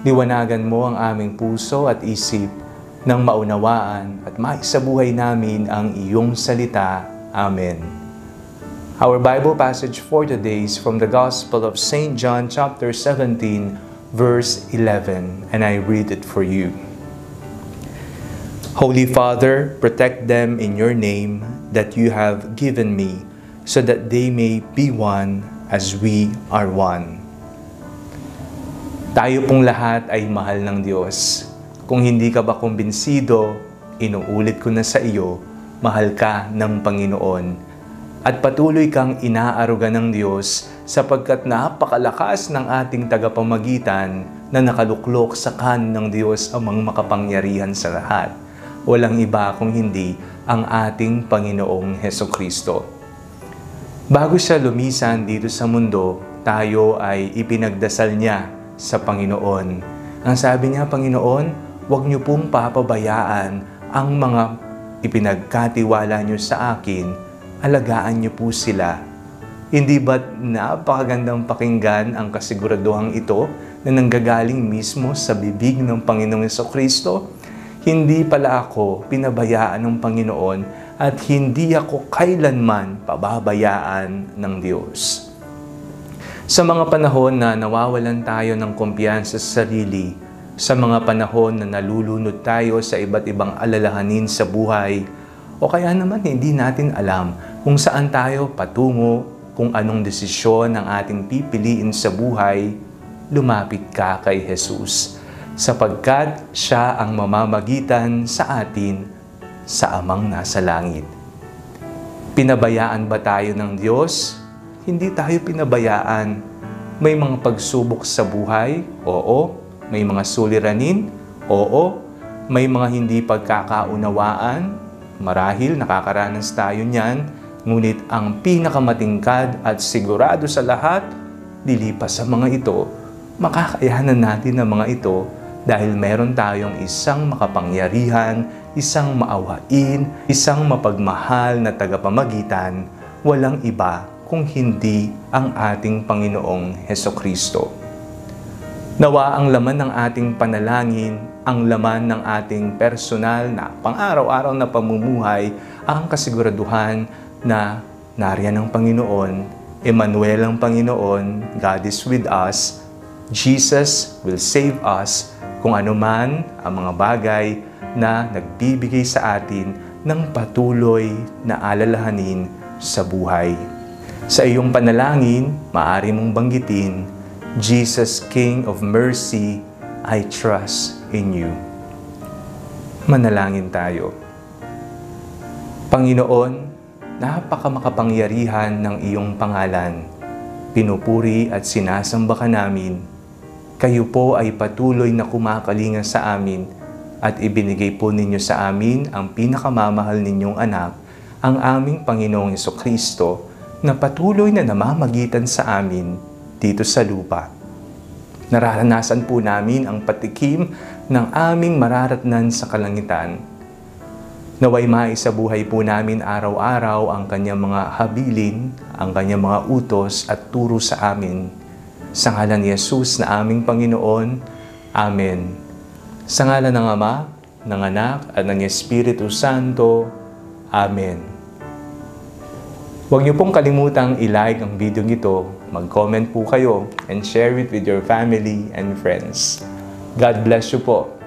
liwanagan mo ang aming puso at isip nang maunawaan at maisabuhay namin ang iyong salita. Amen. Our Bible passage for today is from the Gospel of St. John chapter 17 verse 11 and I read it for you. Holy Father, protect them in your name that you have given me so that they may be one as we are one. Tayo pong lahat ay mahal ng Diyos. Kung hindi ka ba kumbinsido, inuulit ko na sa iyo, mahal ka ng Panginoon. At patuloy kang inaaruga ng Diyos sapagkat napakalakas ng ating tagapamagitan na nakaluklok sa kan ng Diyos amang makapangyarihan sa lahat. Walang iba kung hindi ang ating Panginoong Heso Kristo. Bago siya lumisan dito sa mundo, tayo ay ipinagdasal niya sa Panginoon. Ang sabi niya, Panginoon, huwag niyo pong papabayaan ang mga ipinagkatiwala niyo sa akin, alagaan niyo po sila. Hindi ba't napakagandang pakinggan ang kasiguraduhang ito na nanggagaling mismo sa bibig ng Panginoong Kristo? Hindi pala ako pinabayaan ng Panginoon at hindi ako kailanman pababayaan ng Diyos. Sa mga panahon na nawawalan tayo ng kumpiyansa sa sarili, sa mga panahon na nalulunod tayo sa iba't ibang alalahanin sa buhay, o kaya naman hindi natin alam kung saan tayo patungo, kung anong desisyon ang ating pipiliin sa buhay, lumapit ka kay Jesus sapagkat siya ang mamamagitan sa atin sa amang nasa langit. Pinabayaan ba tayo ng Diyos? Hindi tayo pinabayaan. May mga pagsubok sa buhay? Oo. May mga suliranin? Oo. May mga hindi pagkakaunawaan? Marahil nakakaranas tayo niyan. Ngunit ang pinakamatingkad at sigurado sa lahat, lilipas sa mga ito, makakayanan natin ang mga ito dahil meron tayong isang makapangyarihan, isang maawain, isang mapagmahal na tagapamagitan, walang iba kung hindi ang ating Panginoong Heso Kristo. Nawa ang laman ng ating panalangin, ang laman ng ating personal na pang-araw-araw na pamumuhay, ang kasiguraduhan na nariyan ang Panginoon, Emmanuel ang Panginoon, God is with us, Jesus will save us kung anuman ang mga bagay na nagbibigay sa atin ng patuloy na alalahanin sa buhay. Sa iyong panalangin, maaari mong banggitin, Jesus King of Mercy, I trust in you. Manalangin tayo. Panginoon, napakamakapangyarihan ng iyong pangalan. Pinupuri at sinasamba ka namin. Kayo po ay patuloy na kumakalinga sa amin at ibinigay po ninyo sa amin ang pinakamamahal ninyong anak, ang aming Panginoong Kristo na patuloy na namamagitan sa amin dito sa lupa. Nararanasan po namin ang patikim ng aming mararatnan sa kalangitan. Naway maisabuhay po namin araw-araw ang kanyang mga habilin, ang kanyang mga utos at turo sa amin. Sa ngalan ni Jesus na aming Panginoon, Amen. Sa ngalan ng Ama, ng Anak at ng Espiritu Santo, Amen. Huwag niyo pong kalimutang i-like ang video ito, mag-comment po kayo, and share it with your family and friends. God bless you po.